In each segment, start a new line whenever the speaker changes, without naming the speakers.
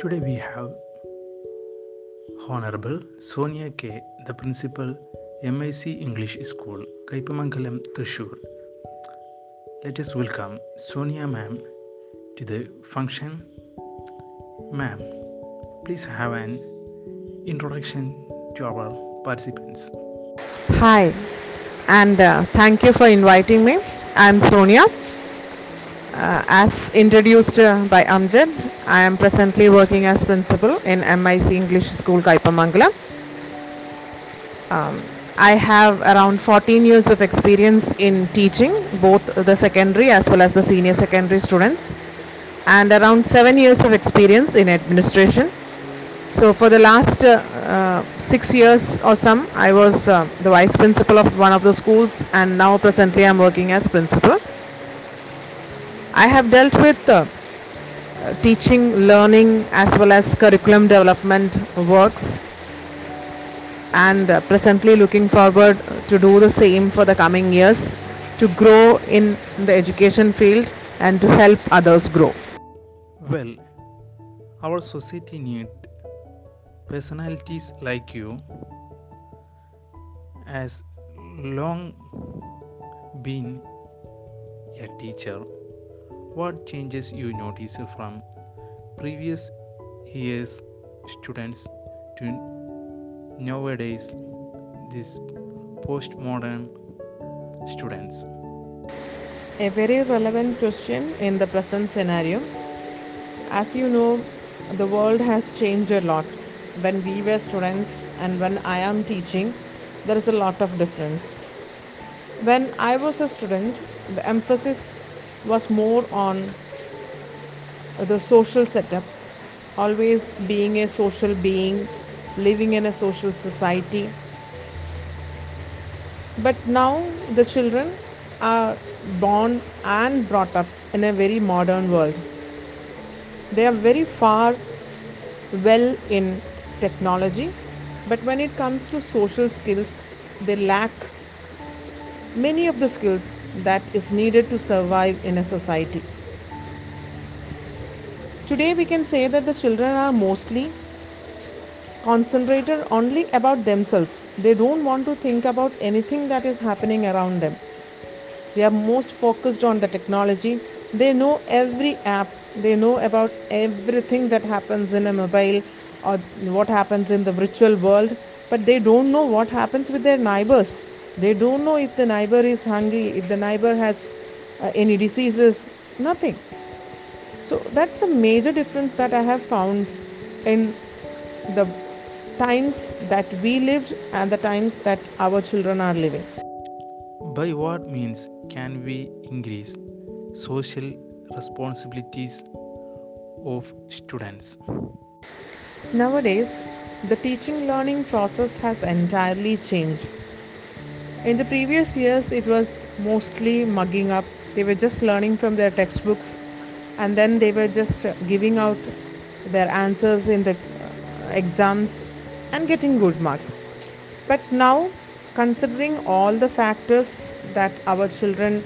Today we have Honorable Sonia K, the Principal, MIC English School, Kaipamangalam, Thrissur. Let us welcome Sonia Ma'am to the function. Ma'am, please have an introduction to our participants.
Hi, and uh, thank you for inviting me. I'm Sonia. Uh, as introduced uh, by Amjad, I am presently working as principal in MIC English School, Kaipamangala. Um, I have around 14 years of experience in teaching both the secondary as well as the senior secondary students, and around 7 years of experience in administration. So for the last uh, uh, six years or some, I was uh, the vice principal of one of the schools, and now presently I'm working as principal. I have dealt with uh, teaching, learning, as well as curriculum development works, and uh, presently looking forward to do the same for the coming years to grow in the education field and to help others grow.
Well, our society needs personalities like you as long been a teacher what changes you notice from previous years students to nowadays this postmodern students
A very relevant question in the present scenario. As you know, the world has changed a lot. When we were students and when I am teaching, there is a lot of difference. When I was a student, the emphasis was more on the social setup, always being a social being, living in a social society. But now the children are born and brought up in a very modern world. They are very far well in technology, but when it comes to social skills, they lack many of the skills that is needed to survive in a society. Today, we can say that the children are mostly concentrated only about themselves. They don't want to think about anything that is happening around them. They are most focused on the technology. They know every app. They know about everything that happens in a mobile or what happens in the virtual world, but they don't know what happens with their neighbors. They don't know if the neighbor is hungry, if the neighbor has uh, any diseases, nothing. So that's the major difference that I have found in the times that we lived and the times that our children are living.
by what means can we increase social responsibilities of students
Nowadays, the teaching learning process has entirely changed. In the previous years, it was mostly mugging up. They were just learning from their textbooks and then they were just giving out their answers in the uh, exams and getting good marks. But now, considering all the factors that our children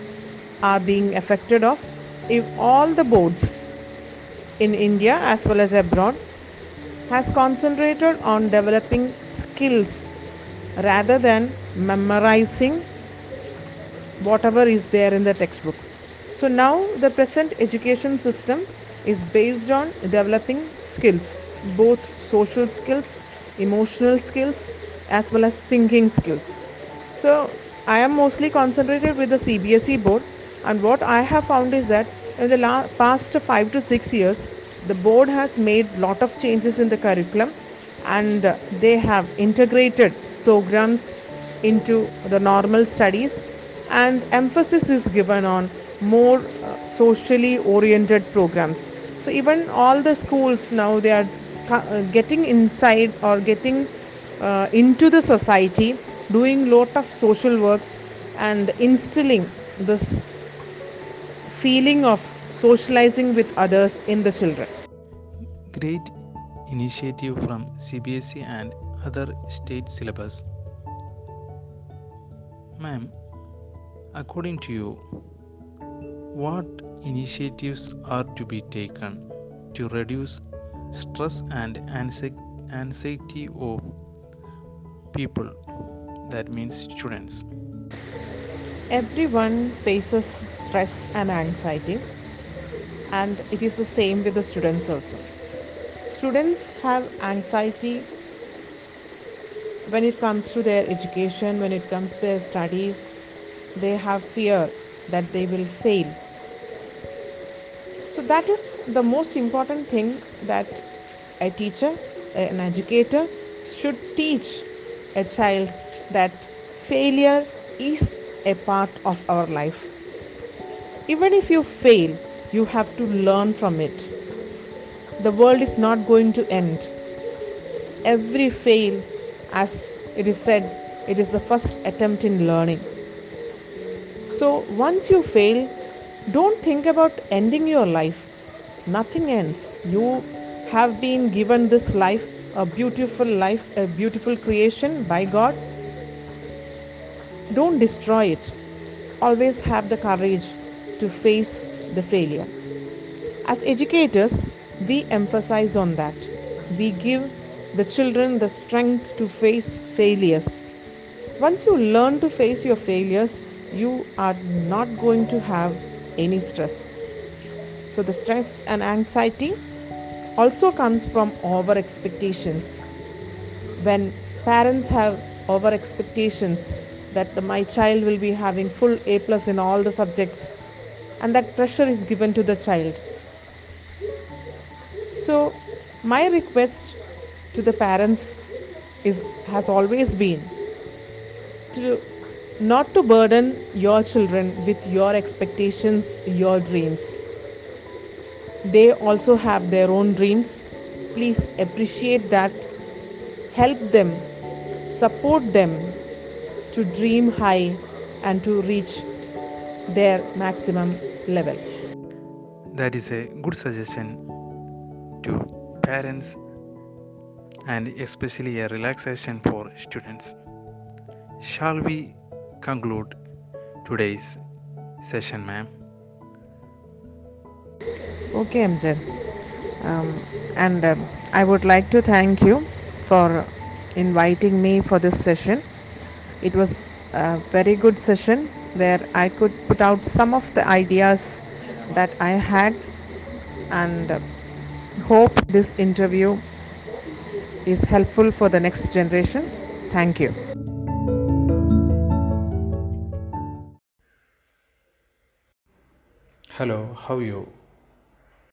are being affected of, if all the boards in India as well as abroad has concentrated on developing skills rather than memorizing whatever is there in the textbook. So now the present education system is based on developing skills, both social skills, emotional skills, as well as thinking skills. So I am mostly concentrated with the CBSE board, and what I have found is that in the la- past five to six years, the board has made lot of changes in the curriculum, and they have integrated programs into the normal studies, and emphasis is given on more uh, socially oriented programs. So even all the schools now they are uh, getting inside or getting uh, into the society doing lot of social works and instilling this feeling of socializing with others in the children
great initiative from cbse and other state syllabus. Ma'am according to you what initiatives are to be taken to reduce stress and anxiety of people that means students?
Everyone faces stress and anxiety and it is the same with the students also. Students have anxiety when it comes to their education when it comes to their studies they have fear that they will fail so that is the most important thing that a teacher an educator should teach a child that failure is a part of our life. Even if you fail, you have to learn from it. The world is not going to end. Every fail, as it is said, it is the first attempt in learning. So once you fail, don't think about ending your life. Nothing ends. You have been given this life, a beautiful life, a beautiful creation by God don't destroy it. Always have the courage to face the failure. As educators, we emphasize on that. We give the children the strength to face failures. Once you learn to face your failures, you are not going to have any stress. So, the stress and anxiety also comes from over expectations. When parents have over expectations, that the, my child will be having full A plus in all the subjects, and that pressure is given to the child. So, my request to the parents is has always been to not to burden your children with your expectations, your dreams. They also have their own dreams. Please appreciate that, help them, support them to dream high and to reach their maximum level.
That is a good suggestion to parents and especially a relaxation for students. Shall we conclude today's session, ma'am?
Okay, Amjad. Um, and uh, I would like to thank you for inviting me for this session. It was a very good session where I could put out some of the ideas that I had and uh, hope this interview is helpful for the next generation. Thank you.
Hello, how are you?